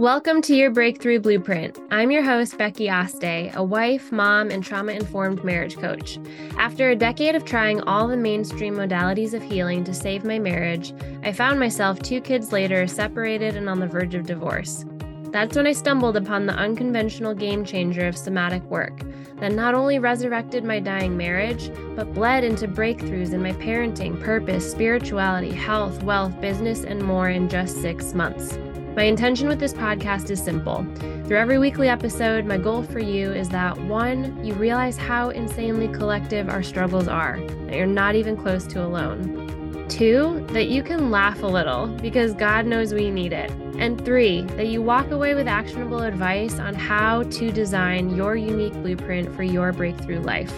Welcome to your Breakthrough Blueprint. I'm your host, Becky Aste, a wife, mom, and trauma informed marriage coach. After a decade of trying all the mainstream modalities of healing to save my marriage, I found myself two kids later separated and on the verge of divorce. That's when I stumbled upon the unconventional game changer of somatic work that not only resurrected my dying marriage, but bled into breakthroughs in my parenting, purpose, spirituality, health, wealth, business, and more in just six months. My intention with this podcast is simple. Through every weekly episode, my goal for you is that one, you realize how insanely collective our struggles are, that you're not even close to alone. Two, that you can laugh a little because God knows we need it. And three, that you walk away with actionable advice on how to design your unique blueprint for your breakthrough life.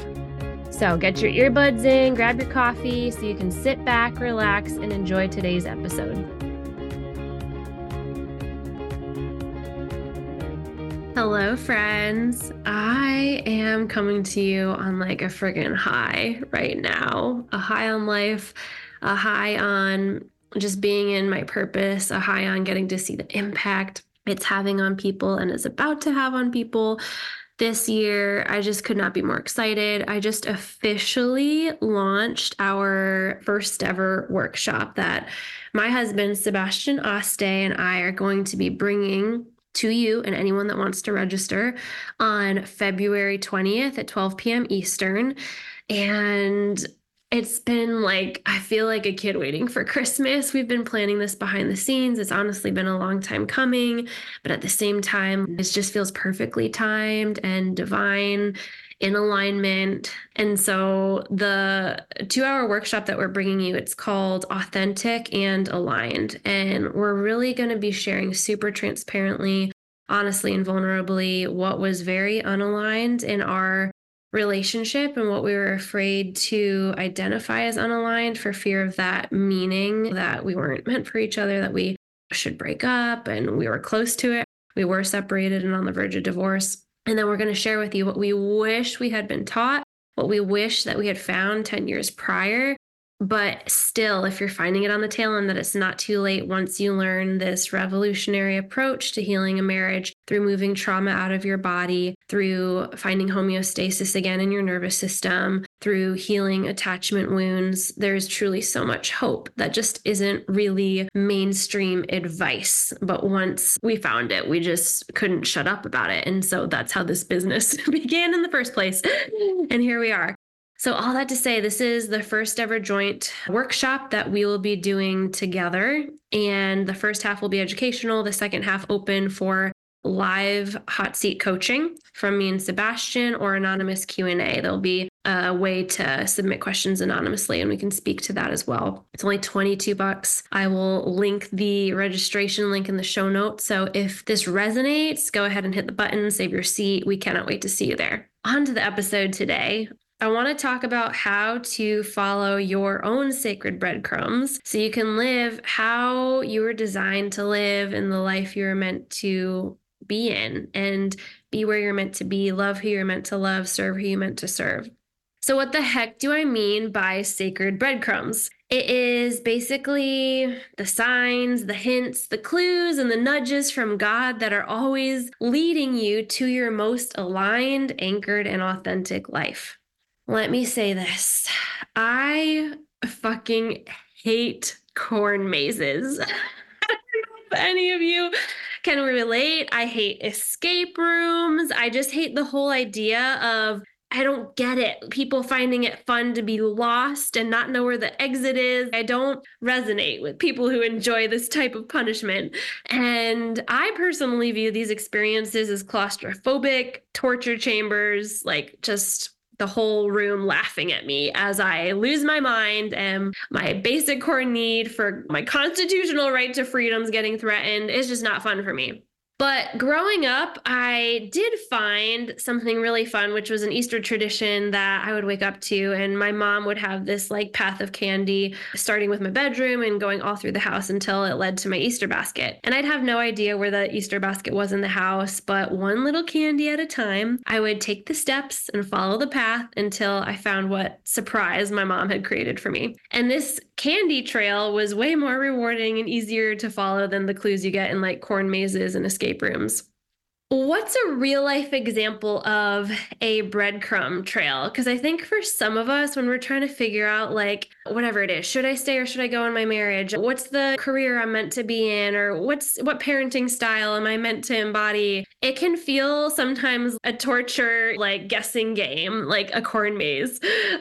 So get your earbuds in, grab your coffee so you can sit back, relax, and enjoy today's episode. Hello, friends. I am coming to you on like a friggin' high right now. A high on life, a high on just being in my purpose, a high on getting to see the impact it's having on people and is about to have on people this year. I just could not be more excited. I just officially launched our first ever workshop that my husband, Sebastian Aste, and I are going to be bringing to you and anyone that wants to register on February 20th at 12 p.m. Eastern. And it's been like, I feel like a kid waiting for Christmas. We've been planning this behind the scenes. It's honestly been a long time coming, but at the same time, it just feels perfectly timed and divine in alignment. And so the two hour workshop that we're bringing you, it's called Authentic and Aligned. And we're really going to be sharing super transparently, honestly, and vulnerably what was very unaligned in our relationship and what we were afraid to identify as unaligned for fear of that meaning that we weren't meant for each other, that we should break up and we were close to it. We were separated and on the verge of divorce. And then we're going to share with you what we wish we had been taught, what we wish that we had found 10 years prior. But still, if you're finding it on the tail end, that it's not too late once you learn this revolutionary approach to healing a marriage through moving trauma out of your body, through finding homeostasis again in your nervous system, through healing attachment wounds. There's truly so much hope that just isn't really mainstream advice. But once we found it, we just couldn't shut up about it. And so that's how this business began in the first place. and here we are. So, all that to say, this is the first ever joint workshop that we will be doing together. And the first half will be educational, the second half open for live hot seat coaching from me and Sebastian or anonymous Q&A. There'll be a way to submit questions anonymously and we can speak to that as well. It's only 22 bucks. I will link the registration link in the show notes. So if this resonates, go ahead and hit the button, save your seat. We cannot wait to see you there. On to the episode today. I want to talk about how to follow your own sacred breadcrumbs so you can live how you were designed to live in the life you were meant to be in and be where you're meant to be, love who you're meant to love, serve who you're meant to serve. So, what the heck do I mean by sacred breadcrumbs? It is basically the signs, the hints, the clues, and the nudges from God that are always leading you to your most aligned, anchored, and authentic life. Let me say this I fucking hate corn mazes. any of you can relate. I hate escape rooms. I just hate the whole idea of I don't get it. People finding it fun to be lost and not know where the exit is. I don't resonate with people who enjoy this type of punishment. And I personally view these experiences as claustrophobic, torture chambers, like just the whole room laughing at me as I lose my mind and my basic core need for my constitutional right to freedoms getting threatened is just not fun for me. But growing up, I did find something really fun, which was an Easter tradition that I would wake up to. And my mom would have this like path of candy, starting with my bedroom and going all through the house until it led to my Easter basket. And I'd have no idea where the Easter basket was in the house, but one little candy at a time, I would take the steps and follow the path until I found what surprise my mom had created for me. And this candy trail was way more rewarding and easier to follow than the clues you get in like corn mazes and escape escape rooms. What's a real life example of a breadcrumb trail? Because I think for some of us, when we're trying to figure out, like, whatever it is, should I stay or should I go in my marriage? What's the career I'm meant to be in? Or what's what parenting style am I meant to embody? It can feel sometimes a torture, like guessing game, like a corn maze.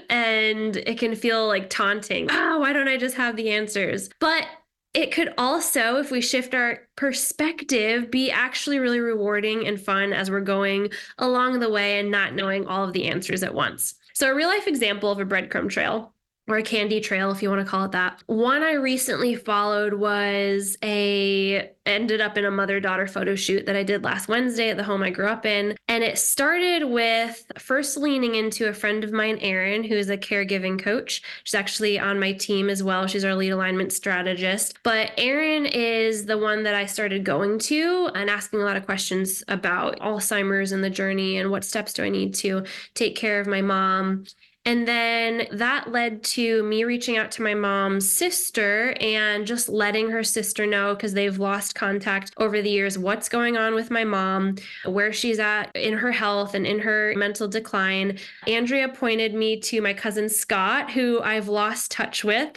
And it can feel like taunting. Oh, why don't I just have the answers? But it could also, if we shift our perspective, be actually really rewarding and fun as we're going along the way and not knowing all of the answers at once. So, a real life example of a breadcrumb trail or a candy trail if you want to call it that. One I recently followed was a ended up in a mother daughter photo shoot that I did last Wednesday at the home I grew up in. And it started with first leaning into a friend of mine, Erin, who is a caregiving coach. She's actually on my team as well. She's our lead alignment strategist. But Erin is the one that I started going to and asking a lot of questions about Alzheimer's and the journey and what steps do I need to take care of my mom. And then that led to me reaching out to my mom's sister and just letting her sister know because they've lost contact over the years what's going on with my mom, where she's at in her health and in her mental decline. Andrea pointed me to my cousin Scott, who I've lost touch with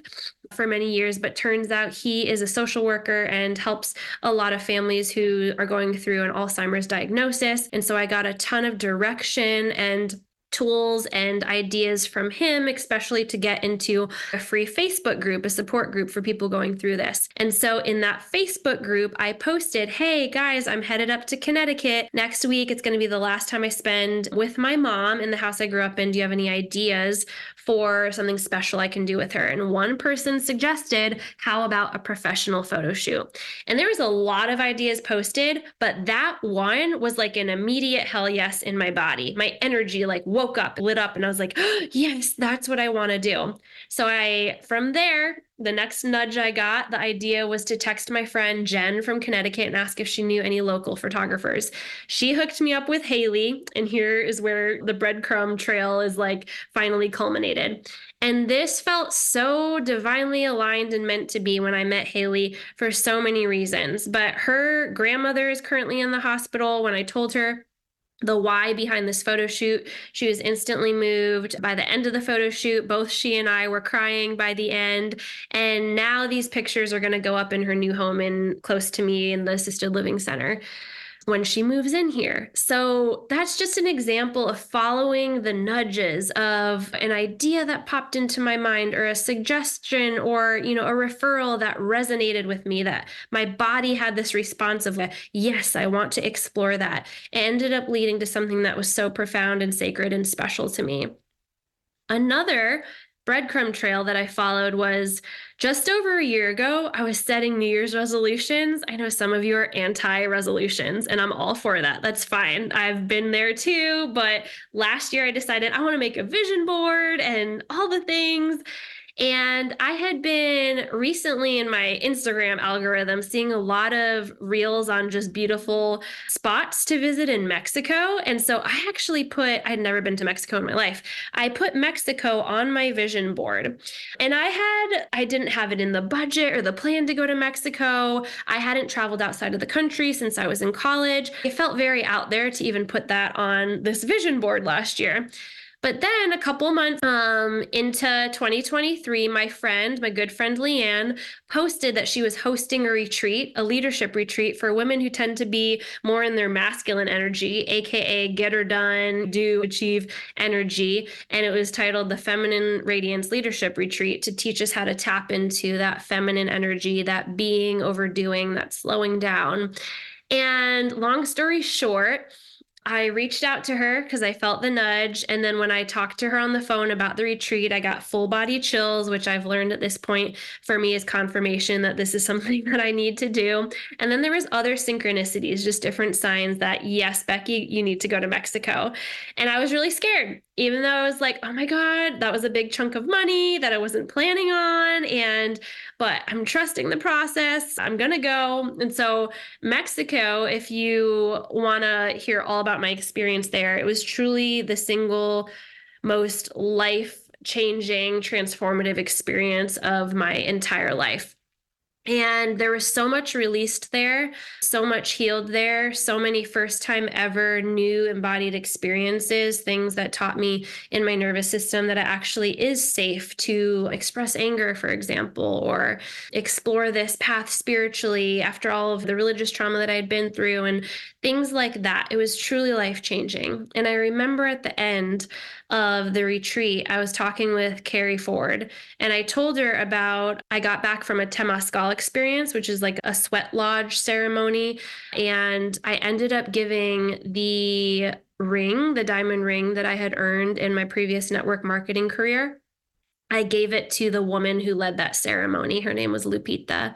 for many years, but turns out he is a social worker and helps a lot of families who are going through an Alzheimer's diagnosis. And so I got a ton of direction and tools and ideas from him, especially to get into a free Facebook group, a support group for people going through this. And so in that Facebook group, I posted, Hey guys, I'm headed up to Connecticut next week. It's going to be the last time I spend with my mom in the house I grew up in. Do you have any ideas for something special I can do with her. And one person suggested, how about a professional photo shoot? And there was a lot of ideas posted, but that one was like an immediate hell yes in my body. My energy like woke up, lit up, and I was like, oh, yes, that's what I want to do. So I, from there, the next nudge I got, the idea was to text my friend Jen from Connecticut and ask if she knew any local photographers. She hooked me up with Haley, and here is where the breadcrumb trail is like finally culminated. And this felt so divinely aligned and meant to be when I met Haley for so many reasons. But her grandmother is currently in the hospital. When I told her the why behind this photo shoot. She was instantly moved by the end of the photo shoot. Both she and I were crying by the end. And now these pictures are going to go up in her new home in close to me in the assisted living center when she moves in here. So that's just an example of following the nudges of an idea that popped into my mind or a suggestion or, you know, a referral that resonated with me that my body had this response of, yes, I want to explore that. It ended up leading to something that was so profound and sacred and special to me. Another breadcrumb trail that I followed was just over a year ago. I was setting New Year's resolutions. I know some of you are anti resolutions, and I'm all for that. That's fine. I've been there too. But last year, I decided I want to make a vision board and all the things. And I had been recently in my Instagram algorithm seeing a lot of reels on just beautiful spots to visit in Mexico. And so I actually put, I'd never been to Mexico in my life. I put Mexico on my vision board. And I had, I didn't have it in the budget or the plan to go to Mexico. I hadn't traveled outside of the country since I was in college. It felt very out there to even put that on this vision board last year. But then a couple months um, into 2023, my friend, my good friend Leanne, posted that she was hosting a retreat, a leadership retreat for women who tend to be more in their masculine energy, AKA get her done, do, achieve energy. And it was titled the Feminine Radiance Leadership Retreat to teach us how to tap into that feminine energy, that being overdoing, that slowing down. And long story short, I reached out to her because I felt the nudge. And then when I talked to her on the phone about the retreat, I got full body chills, which I've learned at this point for me is confirmation that this is something that I need to do. And then there was other synchronicities, just different signs that yes, Becky, you need to go to Mexico. And I was really scared, even though I was like, oh my God, that was a big chunk of money that I wasn't planning on. And but I'm trusting the process. I'm going to go. And so, Mexico, if you want to hear all about my experience there, it was truly the single most life changing, transformative experience of my entire life. And there was so much released there, so much healed there, so many first time ever new embodied experiences, things that taught me in my nervous system that it actually is safe to express anger, for example, or explore this path spiritually after all of the religious trauma that I had been through and things like that. It was truly life changing. And I remember at the end of the retreat, I was talking with Carrie Ford and I told her about I got back from a Temazcal experience, which is like a sweat lodge ceremony. And I ended up giving the ring, the diamond ring that I had earned in my previous network marketing career. I gave it to the woman who led that ceremony. Her name was Lupita.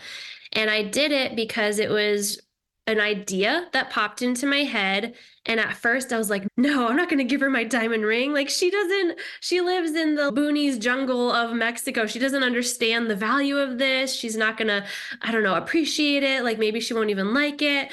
And I did it because it was an idea that popped into my head. And at first I was like, no, I'm not going to give her my diamond ring. Like, she doesn't, she lives in the boonies jungle of Mexico. She doesn't understand the value of this. She's not going to, I don't know, appreciate it. Like, maybe she won't even like it.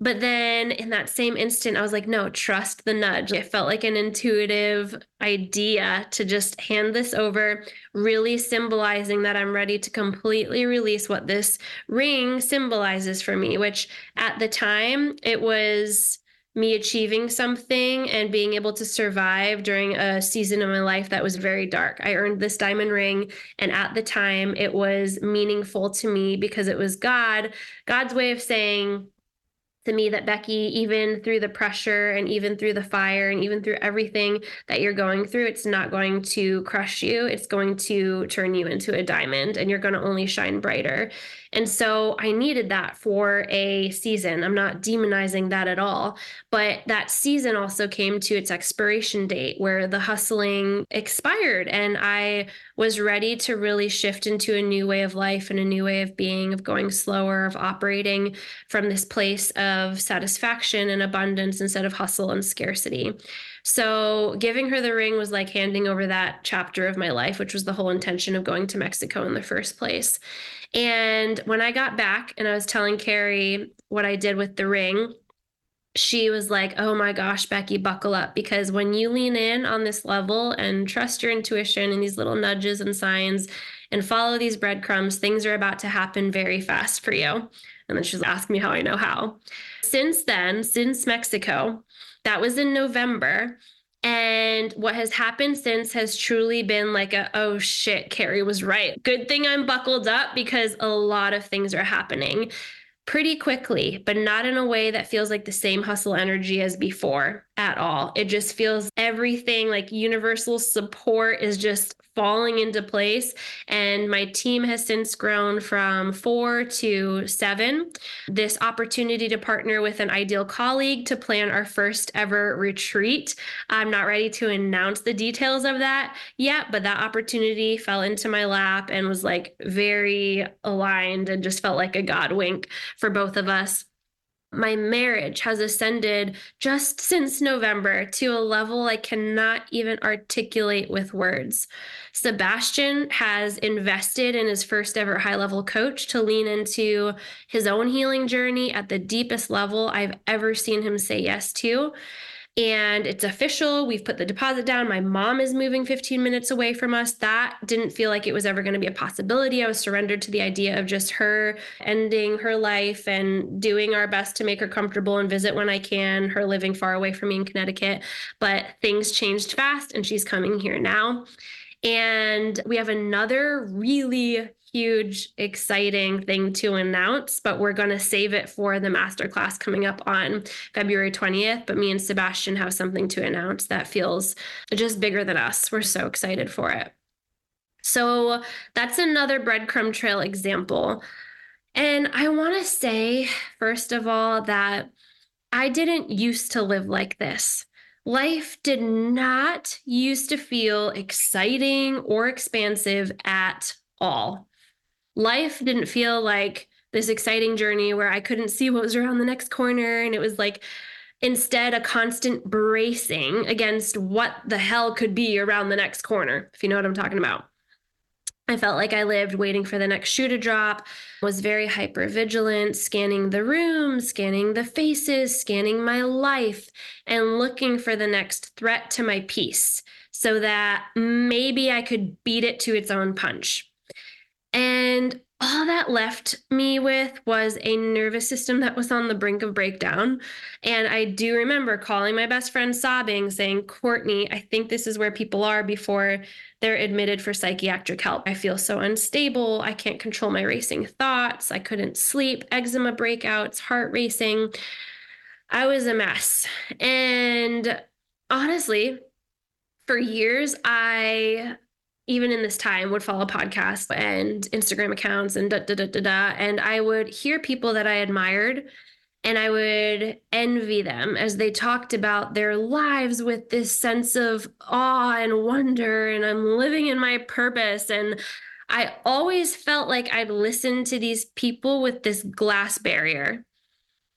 But then in that same instant, I was like, no, trust the nudge. It felt like an intuitive idea to just hand this over, really symbolizing that I'm ready to completely release what this ring symbolizes for me, which at the time it was me achieving something and being able to survive during a season of my life that was very dark. I earned this diamond ring and at the time it was meaningful to me because it was God, God's way of saying to me that Becky, even through the pressure and even through the fire and even through everything that you're going through, it's not going to crush you. It's going to turn you into a diamond and you're going to only shine brighter. And so I needed that for a season. I'm not demonizing that at all. But that season also came to its expiration date where the hustling expired and I was ready to really shift into a new way of life and a new way of being, of going slower, of operating from this place of satisfaction and abundance instead of hustle and scarcity. So, giving her the ring was like handing over that chapter of my life, which was the whole intention of going to Mexico in the first place. And when I got back and I was telling Carrie what I did with the ring, she was like, Oh my gosh, Becky, buckle up. Because when you lean in on this level and trust your intuition and these little nudges and signs and follow these breadcrumbs, things are about to happen very fast for you. And then she's asked me how I know how. Since then, since Mexico, that was in November. And what has happened since has truly been like a, oh shit, Carrie was right. Good thing I'm buckled up because a lot of things are happening pretty quickly, but not in a way that feels like the same hustle energy as before at all. It just feels everything like universal support is just falling into place. And my team has since grown from four to seven. This opportunity to partner with an ideal colleague to plan our first ever retreat. I'm not ready to announce the details of that yet, but that opportunity fell into my lap and was like very aligned and just felt like a God wink for both of us my marriage has ascended just since November to a level I cannot even articulate with words. Sebastian has invested in his first ever high level coach to lean into his own healing journey at the deepest level I've ever seen him say yes to and it's official. We've put the deposit down. My mom is moving 15 minutes away from us. That didn't feel like it was ever going to be a possibility. I was surrendered to the idea of just her ending her life and doing our best to make her comfortable and visit when I can, her living far away from me in Connecticut. But things changed fast and she's coming here now. And we have another really huge, exciting thing to announce, but we're going to save it for the masterclass coming up on February 20th. But me and Sebastian have something to announce that feels just bigger than us. We're so excited for it. So that's another breadcrumb trail example. And I want to say, first of all, that I didn't used to live like this. Life did not used to feel exciting or expansive at all life didn't feel like this exciting journey where I couldn't see what was around the next corner. And it was like, instead, a constant bracing against what the hell could be around the next corner, if you know what I'm talking about. I felt like I lived waiting for the next shoe to drop, was very hyper vigilant, scanning the room, scanning the faces, scanning my life, and looking for the next threat to my peace so that maybe I could beat it to its own punch. And all that left me with was a nervous system that was on the brink of breakdown. And I do remember calling my best friend sobbing, saying, Courtney, I think this is where people are before they're admitted for psychiatric help. I feel so unstable. I can't control my racing thoughts. I couldn't sleep, eczema breakouts, heart racing. I was a mess. And honestly, for years, I even in this time would follow podcasts and Instagram accounts and da da da da da. And I would hear people that I admired and I would envy them as they talked about their lives with this sense of awe and wonder. And I'm living in my purpose. And I always felt like I'd listen to these people with this glass barrier,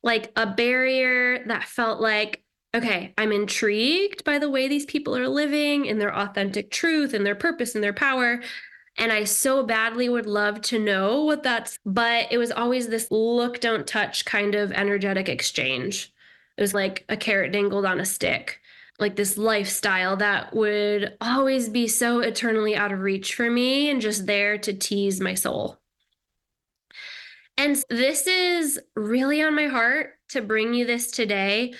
like a barrier that felt like okay, I'm intrigued by the way these people are living in their authentic truth and their purpose and their power. And I so badly would love to know what that's, but it was always this look, don't touch kind of energetic exchange. It was like a carrot dangled on a stick, like this lifestyle that would always be so eternally out of reach for me and just there to tease my soul. And this is really on my heart to bring you this today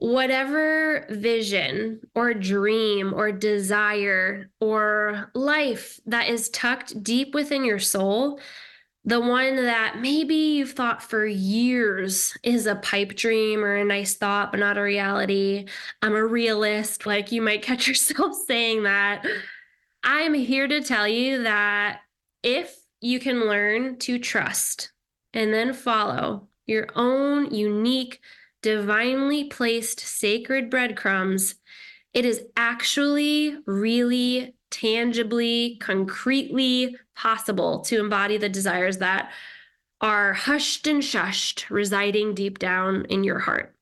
whatever vision or dream or desire or life that is tucked deep within your soul, the one that maybe you've thought for years is a pipe dream or a nice thought, but not a reality. I'm a realist. Like you might catch yourself saying that. I'm here to tell you that if you can learn to trust and then follow your own unique divinely placed sacred breadcrumbs, it is actually really tangibly, concretely possible to embody the desires that are hushed and shushed, residing deep down in your heart.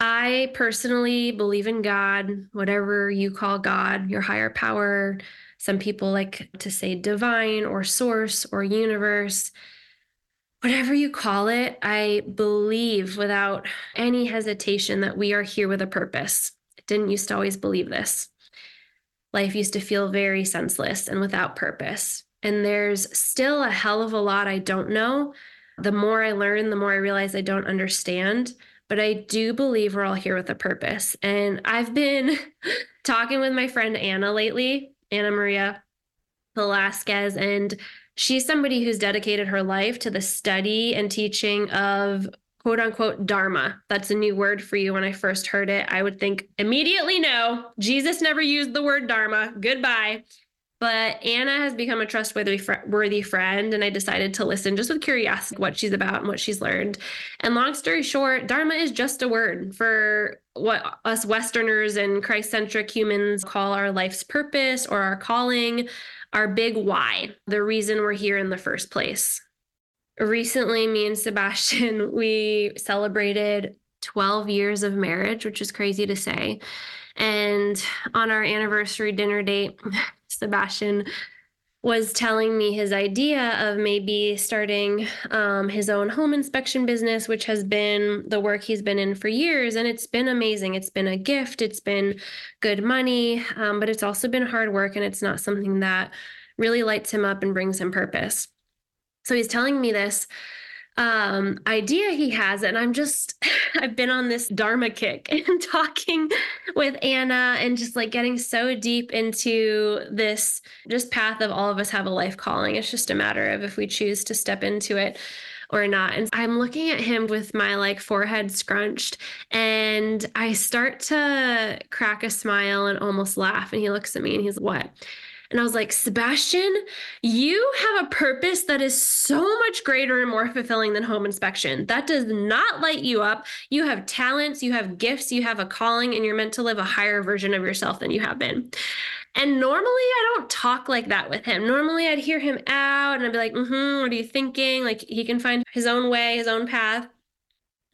I personally believe in God, whatever you call God, your higher power. Some people like to say divine or source or universe whatever you call it, I believe without any hesitation that we are here with a purpose. I didn't used to always believe this. Life used to feel very senseless and without purpose. And there's still a hell of a lot I don't know. The more I learn, the more I realize I don't understand. But I do believe we're all here with a purpose. And I've been talking with my friend Anna lately, Anna Maria Velasquez, and she's somebody who's dedicated her life to the study and teaching of quote unquote dharma. That's a new word for you. When I first heard it, I would think immediately no, Jesus never used the word dharma. Goodbye. But Anna has become a trustworthy worthy friend, and I decided to listen just with curiosity what she's about and what she's learned. And long story short, Dharma is just a word for what us Westerners and Christ centric humans call our life's purpose or our calling our big why, the reason we're here in the first place. Recently, me and Sebastian, we celebrated 12 years of marriage, which is crazy to say. And on our anniversary dinner date, Sebastian was telling me his idea of maybe starting um, his own home inspection business, which has been the work he's been in for years. And it's been amazing. It's been a gift, it's been good money, um, but it's also been hard work. And it's not something that really lights him up and brings him purpose. So he's telling me this um, idea he has. And I'm just, I've been on this Dharma kick and talking with Anna and just like getting so deep into this just path of all of us have a life calling. It's just a matter of if we choose to step into it or not. And I'm looking at him with my like forehead scrunched and I start to crack a smile and almost laugh. And he looks at me and he's, What? And I was like, Sebastian, you have a purpose that is so much greater and more fulfilling than home inspection. That does not light you up. You have talents, you have gifts, you have a calling, and you're meant to live a higher version of yourself than you have been. And normally I don't talk like that with him. Normally I'd hear him out and I'd be like, mm hmm, what are you thinking? Like he can find his own way, his own path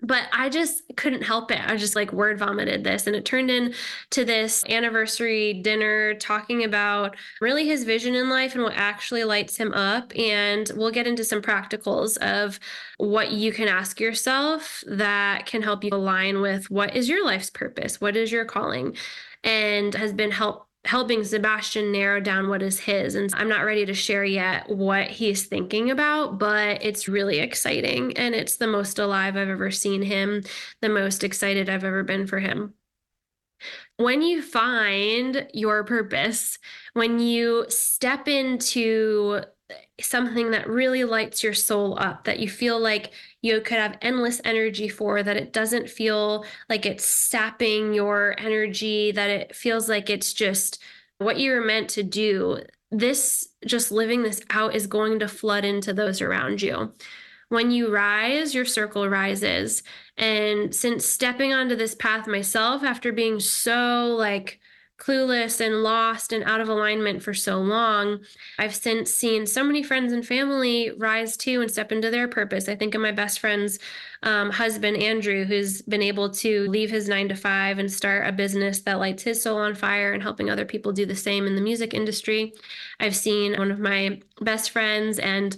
but I just couldn't help it. I just like word vomited this and it turned into this anniversary dinner talking about really his vision in life and what actually lights him up. And we'll get into some practicals of what you can ask yourself that can help you align with what is your life's purpose? What is your calling? And has been help helping Sebastian narrow down what is his. And I'm not ready to share yet what he's thinking about, but it's really exciting. And it's the most alive I've ever seen him, the most excited I've ever been for him. When you find your purpose, when you step into something that really lights your soul up, that you feel like you could have endless energy for, that it doesn't feel like it's sapping your energy, that it feels like it's just what you were meant to do. This just living this out is going to flood into those around you. When you rise, your circle rises. And since stepping onto this path myself after being so like, clueless and lost and out of alignment for so long. I've since seen so many friends and family rise too and step into their purpose. I think of my best friend's um, husband, Andrew, who's been able to leave his nine to five and start a business that lights his soul on fire and helping other people do the same in the music industry. I've seen one of my best friends and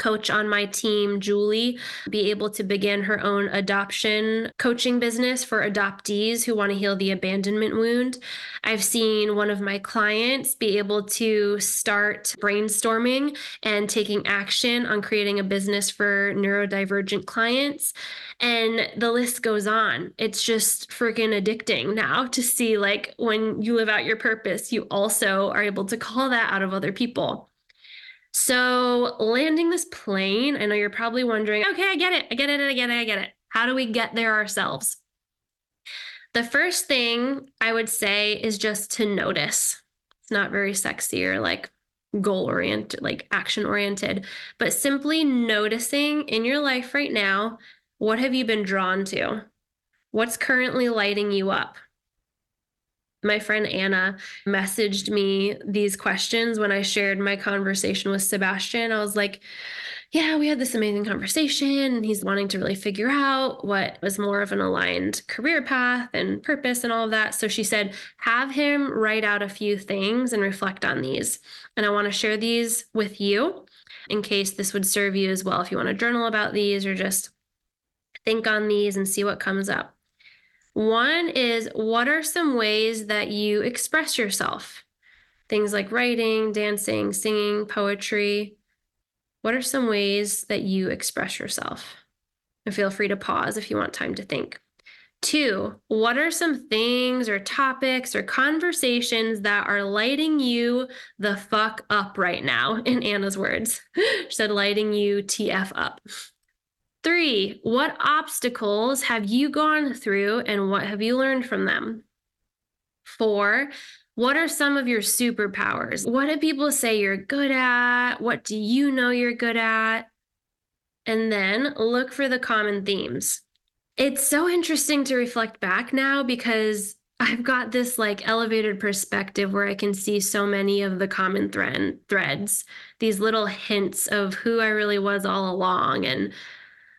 coach on my team, Julie, be able to begin her own adoption coaching business for adoptees who want to heal the abandonment wound. I've seen one of my clients be able to start brainstorming and taking action on creating a business for neurodivergent clients. And the list goes on. It's just freaking addicting now to see like when you live out your purpose, you also are able to call that out of other people. So, landing this plane, I know you're probably wondering, okay, I get it. I get it. I get it. I get it. How do we get there ourselves? The first thing I would say is just to notice. It's not very sexy or like goal oriented, like action oriented, but simply noticing in your life right now what have you been drawn to? What's currently lighting you up? My friend Anna messaged me these questions when I shared my conversation with Sebastian. I was like, yeah, we had this amazing conversation, he's wanting to really figure out what was more of an aligned career path and purpose and all of that. So she said, have him write out a few things and reflect on these. And I want to share these with you in case this would serve you as well if you want to journal about these or just think on these and see what comes up. One is what are some ways that you express yourself? Things like writing, dancing, singing, poetry. What are some ways that you express yourself? And feel free to pause if you want time to think. Two, what are some things or topics or conversations that are lighting you the fuck up right now? In Anna's words, she said, lighting you TF up. Three, what obstacles have you gone through and what have you learned from them? Four, what are some of your superpowers? What do people say you're good at? What do you know you're good at? And then look for the common themes. It's so interesting to reflect back now because I've got this like elevated perspective where I can see so many of the common thread threads, these little hints of who I really was all along and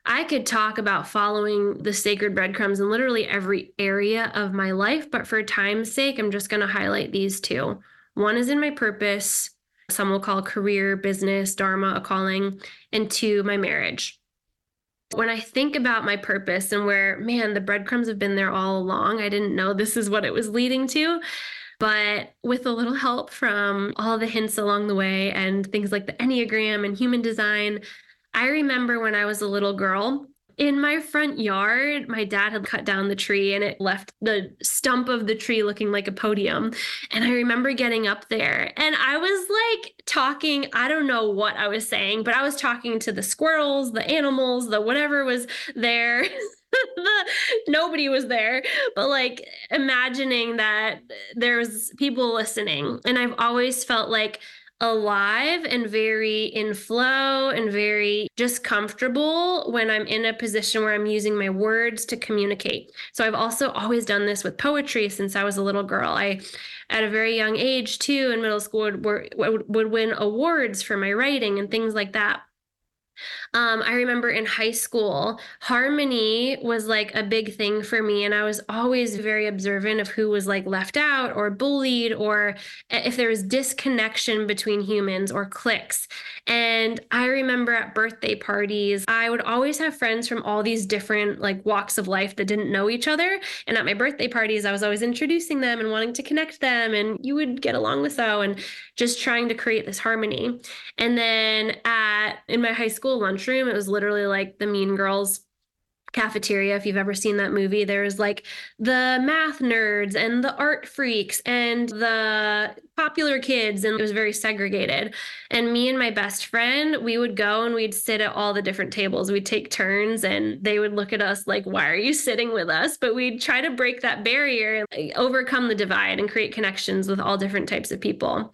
I could talk about following the sacred breadcrumbs in literally every area of my life, but for time's sake, I'm just going to highlight these two. One is in my purpose, some will call career, business, dharma, a calling, and two, my marriage. When I think about my purpose and where, man, the breadcrumbs have been there all along, I didn't know this is what it was leading to. But with a little help from all the hints along the way and things like the Enneagram and human design, I remember when I was a little girl, in my front yard, my dad had cut down the tree and it left the stump of the tree looking like a podium. And I remember getting up there and I was like talking, I don't know what I was saying, but I was talking to the squirrels, the animals, the whatever was there. the, nobody was there, but like imagining that there's people listening. And I've always felt like alive and very in flow and very just comfortable when I'm in a position where I'm using my words to communicate. So I've also always done this with poetry since I was a little girl. I, at a very young age too, in middle school, would, would, would win awards for my writing and things like that. Um, I remember in high school, harmony was like a big thing for me. And I was always very observant of who was like left out or bullied or if there was disconnection between humans or cliques. And I remember at birthday parties, I would always have friends from all these different like walks of life that didn't know each other. And at my birthday parties, I was always introducing them and wanting to connect them. And you would get along with so and just trying to create this harmony. And then at in my high school lunchroom, it was literally like the mean girls cafeteria. If you've ever seen that movie there's like the math nerds and the art freaks and the popular kids and it was very segregated. And me and my best friend we would go and we'd sit at all the different tables. We'd take turns and they would look at us like why are you sitting with us? But we'd try to break that barrier and overcome the divide and create connections with all different types of people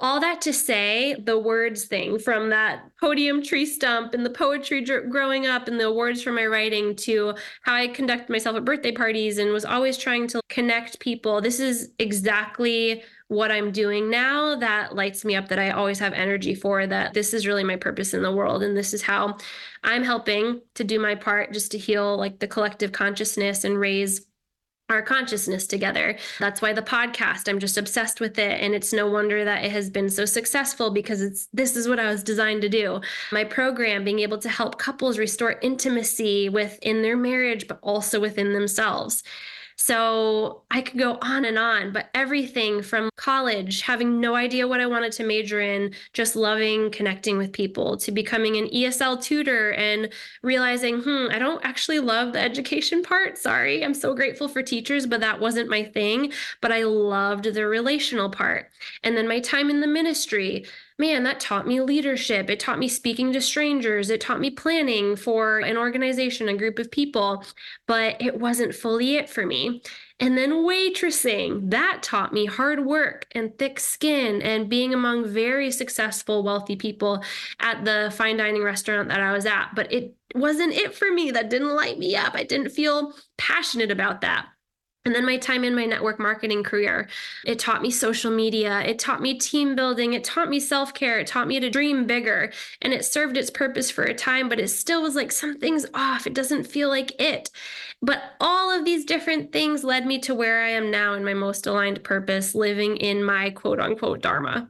all that to say, the words thing from that podium tree stump and the poetry growing up and the awards for my writing to how I conduct myself at birthday parties and was always trying to connect people. This is exactly what I'm doing now that lights me up, that I always have energy for, that this is really my purpose in the world. And this is how I'm helping to do my part just to heal like the collective consciousness and raise our consciousness together. That's why the podcast, I'm just obsessed with it. And it's no wonder that it has been so successful because it's this is what I was designed to do. My program, being able to help couples restore intimacy within their marriage, but also within themselves. So I could go on and on, but everything from college, having no idea what I wanted to major in, just loving connecting with people, to becoming an ESL tutor and realizing, hmm, I don't actually love the education part. Sorry. I'm so grateful for teachers, but that wasn't my thing. But I loved the relational part. And then my time in the ministry, man, that taught me leadership. It taught me speaking to strangers. It taught me planning for an organization, a group of people, but it wasn't fully it for me. And then waitressing, that taught me hard work and thick skin and being among very successful, wealthy people at the fine dining restaurant that I was at. But it wasn't it for me. That didn't light me up. I didn't feel passionate about that. And then my time in my network marketing career, it taught me social media, it taught me team building, it taught me self care, it taught me to dream bigger. And it served its purpose for a time, but it still was like something's off. It doesn't feel like it. But all of these different things led me to where I am now in my most aligned purpose, living in my quote unquote Dharma.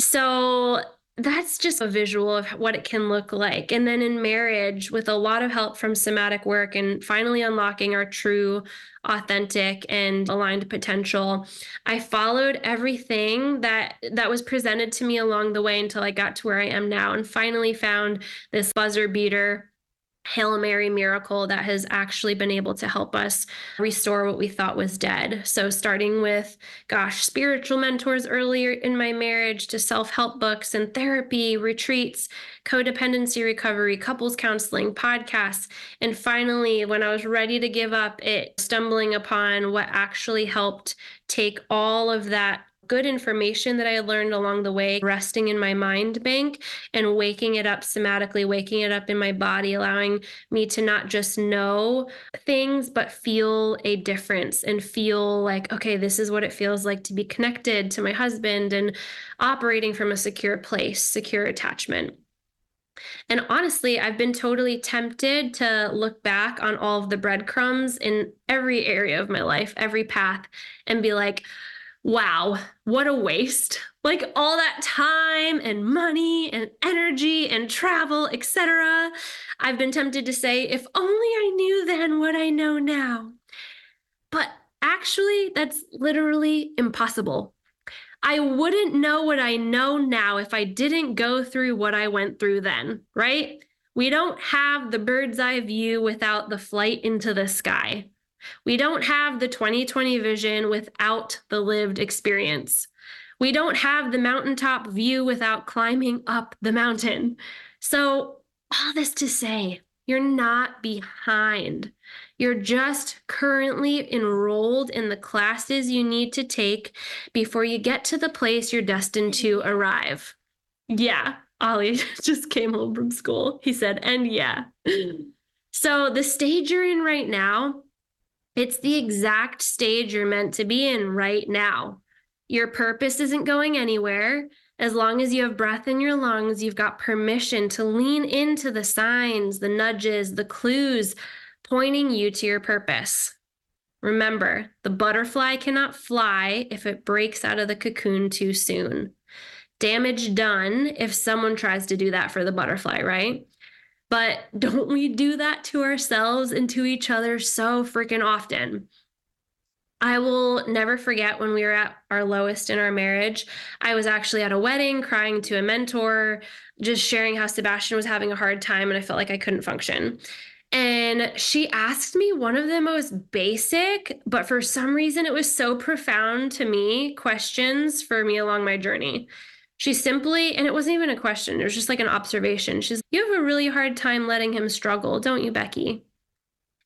So that's just a visual of what it can look like. And then in marriage, with a lot of help from somatic work and finally unlocking our true, authentic, and aligned potential, I followed everything that that was presented to me along the way until I got to where I am now and finally found this buzzer beater Hail Mary miracle that has actually been able to help us restore what we thought was dead. So, starting with, gosh, spiritual mentors earlier in my marriage to self help books and therapy, retreats, codependency recovery, couples counseling, podcasts. And finally, when I was ready to give up, it stumbling upon what actually helped take all of that good information that I learned along the way, resting in my mind bank and waking it up somatically, waking it up in my body, allowing me to not just know things, but feel a difference and feel like, okay, this is what it feels like to be connected to my husband and operating from a secure place, secure attachment. And honestly, I've been totally tempted to look back on all of the breadcrumbs in every area of my life, every path, and be like, wow, what a waste. Like all that time and money and energy and travel, etc. I've been tempted to say, if only I knew then what I know now. But actually, that's literally impossible. I wouldn't know what I know now if I didn't go through what I went through then, right? We don't have the bird's eye view without the flight into the sky. We don't have the 2020 vision without the lived experience. We don't have the mountaintop view without climbing up the mountain. So, all this to say, you're not behind. You're just currently enrolled in the classes you need to take before you get to the place you're destined to arrive. Yeah, Ollie just came home from school. He said, and yeah. Mm. So, the stage you're in right now it's the exact stage you're meant to be in right now. Your purpose isn't going anywhere. As long as you have breath in your lungs, you've got permission to lean into the signs, the nudges, the clues pointing you to your purpose. Remember, the butterfly cannot fly if it breaks out of the cocoon too soon. Damage done if someone tries to do that for the butterfly, right? But don't we do that to ourselves and to each other so freaking often? I will never forget when we were at our lowest in our marriage. I was actually at a wedding crying to a mentor, just sharing how Sebastian was having a hard time and I felt like I couldn't function. And she asked me one of the most basic, but for some reason it was so profound to me questions for me along my journey. She simply, and it wasn't even a question, it was just like an observation. She's, You have a really hard time letting him struggle, don't you, Becky?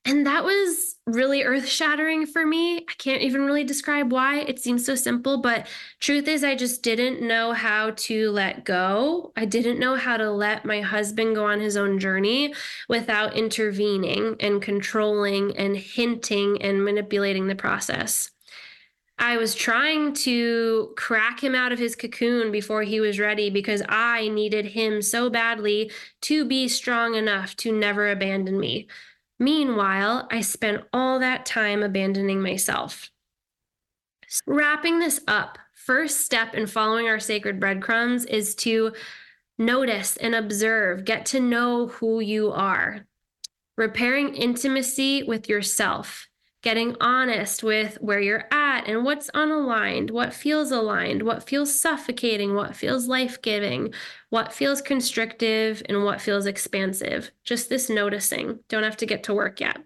And that was really earth shattering for me. I can't even really describe why. It seems so simple, but truth is, I just didn't know how to let go. I didn't know how to let my husband go on his own journey without intervening and controlling and hinting and manipulating the process. I was trying to crack him out of his cocoon before he was ready because I needed him so badly to be strong enough to never abandon me. Meanwhile, I spent all that time abandoning myself. Wrapping this up, first step in following our sacred breadcrumbs is to notice and observe, get to know who you are. Repairing intimacy with yourself getting honest with where you're at and what's unaligned, what feels aligned, what feels suffocating, what feels life giving, what feels constrictive, and what feels expansive. Just this noticing. Don't have to get to work yet.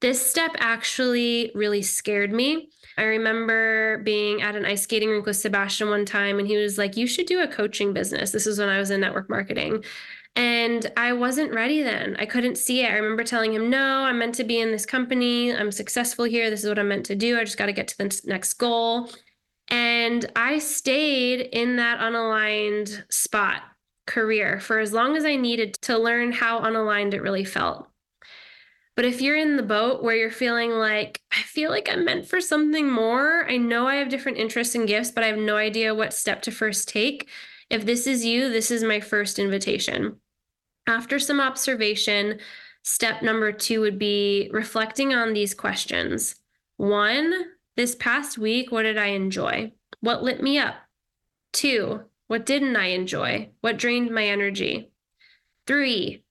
This step actually really scared me. I remember being at an ice skating rink with Sebastian one time, and he was like, You should do a coaching business. This is when I was in network marketing. And I wasn't ready then. I couldn't see it. I remember telling him, No, I'm meant to be in this company. I'm successful here. This is what I'm meant to do. I just got to get to the next goal. And I stayed in that unaligned spot career for as long as I needed to learn how unaligned it really felt. But if you're in the boat where you're feeling like, I feel like I'm meant for something more, I know I have different interests and gifts, but I have no idea what step to first take. If this is you, this is my first invitation. After some observation, step number two would be reflecting on these questions. One, this past week, what did I enjoy? What lit me up? Two, what didn't I enjoy? What drained my energy? Three,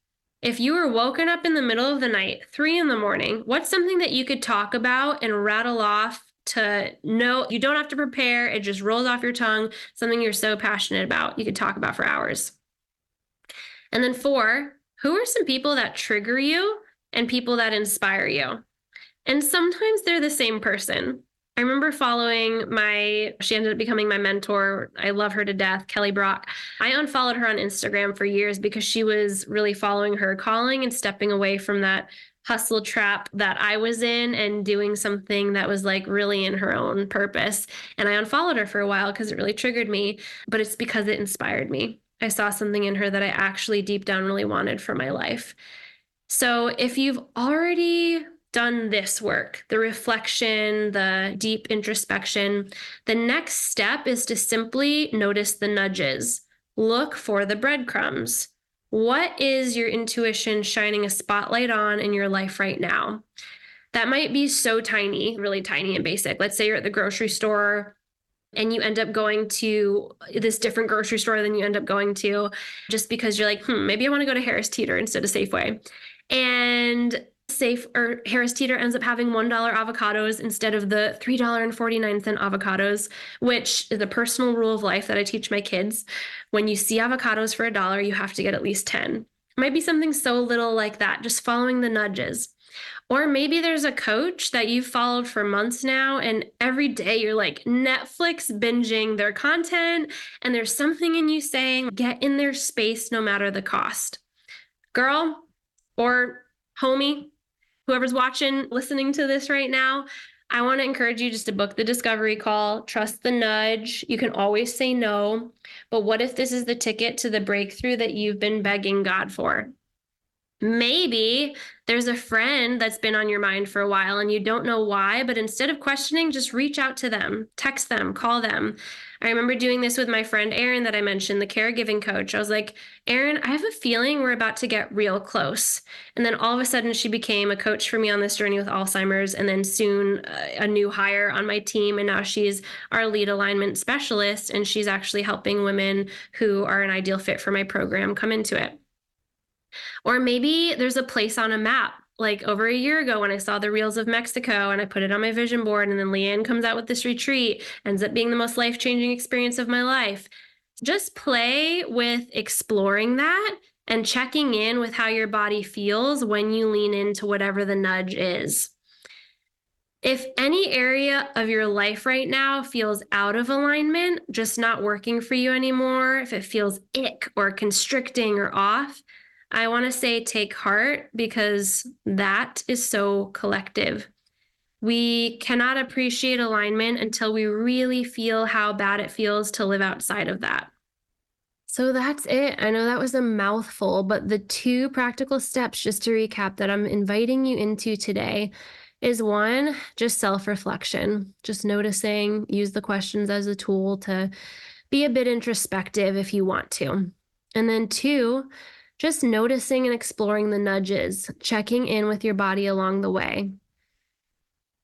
if you were woken up in the middle of the night, three in the morning, what's something that you could talk about and rattle off to know you don't have to prepare? It just rolls off your tongue, something you're so passionate about, you could talk about for hours. And then four, who are some people that trigger you and people that inspire you? And sometimes they're the same person. I remember following my, she ended up becoming my mentor. I love her to death, Kelly Brock. I unfollowed her on Instagram for years because she was really following her calling and stepping away from that hustle trap that I was in and doing something that was like really in her own purpose. And I unfollowed her for a while because it really triggered me, but it's because it inspired me. I saw something in her that I actually deep down really wanted for my life. So if you've already done this work, the reflection, the deep introspection, the next step is to simply notice the nudges. Look for the breadcrumbs. What is your intuition shining a spotlight on in your life right now? That might be so tiny, really tiny and basic. Let's say you're at the grocery store and you end up going to this different grocery store than you end up going to just because you're like, hmm, maybe I want to go to Harris Teeter instead of Safeway. And Safe or Harris Teeter ends up having $1 avocados instead of the $3.49 avocados, which is a personal rule of life that I teach my kids. When you see avocados for a dollar, you have to get at least 10. It might be something so little like that, just following the nudges. Or maybe there's a coach that you've followed for months now, and every day you're like Netflix binging their content, and there's something in you saying, get in their space no matter the cost. Girl or homie, whoever's watching, listening to this right now, I want to encourage you just to book the discovery call, trust the nudge. You can always say no. But what if this is the ticket to the breakthrough that you've been begging God for? Maybe there's a friend that's been on your mind for a while and you don't know why, but instead of questioning, just reach out to them, text them, call them. I remember doing this with my friend Erin that I mentioned, the caregiving coach. I was like, Erin, I have a feeling we're about to get real close. And then all of a sudden, she became a coach for me on this journey with Alzheimer's, and then soon uh, a new hire on my team. And now she's our lead alignment specialist, and she's actually helping women who are an ideal fit for my program come into it. Or maybe there's a place on a map like over a year ago when I saw the reels of Mexico and I put it on my vision board. And then Leanne comes out with this retreat, ends up being the most life changing experience of my life. Just play with exploring that and checking in with how your body feels when you lean into whatever the nudge is. If any area of your life right now feels out of alignment, just not working for you anymore, if it feels ick or constricting or off, I want to say take heart because that is so collective. We cannot appreciate alignment until we really feel how bad it feels to live outside of that. So that's it. I know that was a mouthful, but the two practical steps, just to recap, that I'm inviting you into today is one, just self reflection, just noticing, use the questions as a tool to be a bit introspective if you want to. And then two, just noticing and exploring the nudges, checking in with your body along the way.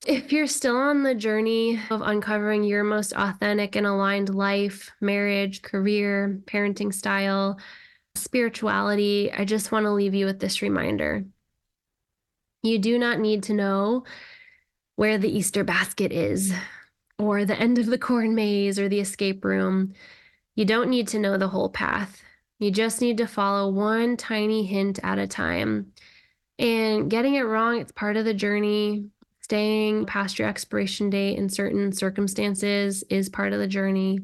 If you're still on the journey of uncovering your most authentic and aligned life, marriage, career, parenting style, spirituality, I just want to leave you with this reminder. You do not need to know where the Easter basket is, or the end of the corn maze, or the escape room. You don't need to know the whole path. You just need to follow one tiny hint at a time. And getting it wrong, it's part of the journey. Staying past your expiration date in certain circumstances is part of the journey.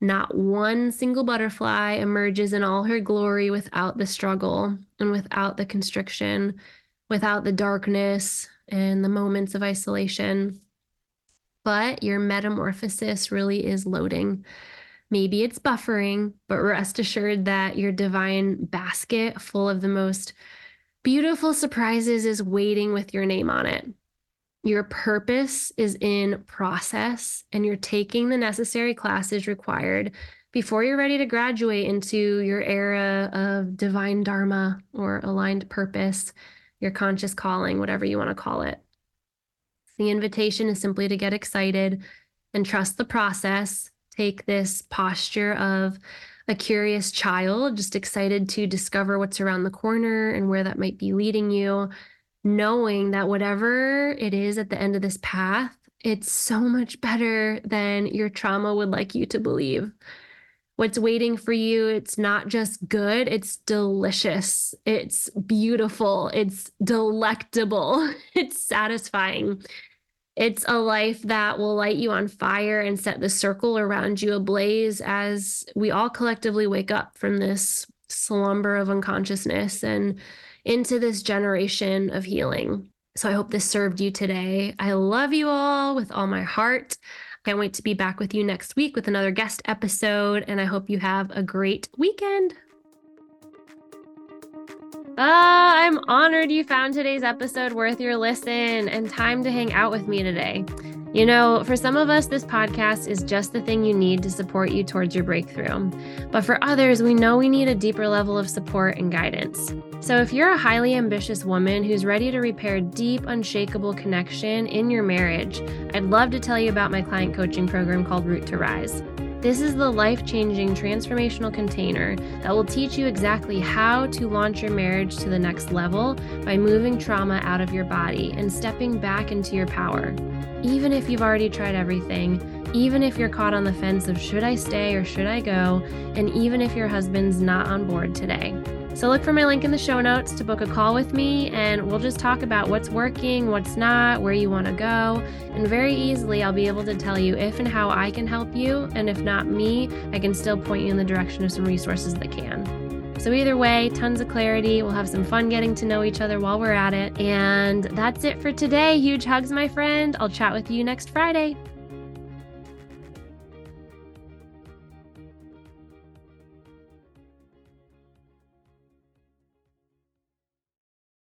Not one single butterfly emerges in all her glory without the struggle and without the constriction, without the darkness and the moments of isolation. But your metamorphosis really is loading. Maybe it's buffering, but rest assured that your divine basket full of the most beautiful surprises is waiting with your name on it. Your purpose is in process, and you're taking the necessary classes required before you're ready to graduate into your era of divine dharma or aligned purpose, your conscious calling, whatever you want to call it. The invitation is simply to get excited and trust the process take this posture of a curious child, just excited to discover what's around the corner and where that might be leading you, knowing that whatever it is at the end of this path, it's so much better than your trauma would like you to believe. What's waiting for you, it's not just good, it's delicious, it's beautiful, it's delectable, it's satisfying. It's a life that will light you on fire and set the circle around you ablaze as we all collectively wake up from this slumber of unconsciousness and into this generation of healing. So I hope this served you today. I love you all with all my heart. Can't wait to be back with you next week with another guest episode. And I hope you have a great weekend. Ah, I'm honored you found today's episode worth your listen and time to hang out with me today. You know, for some of us, this podcast is just the thing you need to support you towards your breakthrough. But for others, we know we need a deeper level of support and guidance. So if you're a highly ambitious woman who's ready to repair deep, unshakable connection in your marriage, I'd love to tell you about my client coaching program called Root to Rise. This is the life changing transformational container that will teach you exactly how to launch your marriage to the next level by moving trauma out of your body and stepping back into your power. Even if you've already tried everything, even if you're caught on the fence of should I stay or should I go, and even if your husband's not on board today. So look for my link in the show notes to book a call with me, and we'll just talk about what's working, what's not, where you want to go. And very easily, I'll be able to tell you if and how I can help you. And if not me, I can still point you in the direction of some resources that can. So, either way, tons of clarity. We'll have some fun getting to know each other while we're at it. And that's it for today. Huge hugs, my friend. I'll chat with you next Friday.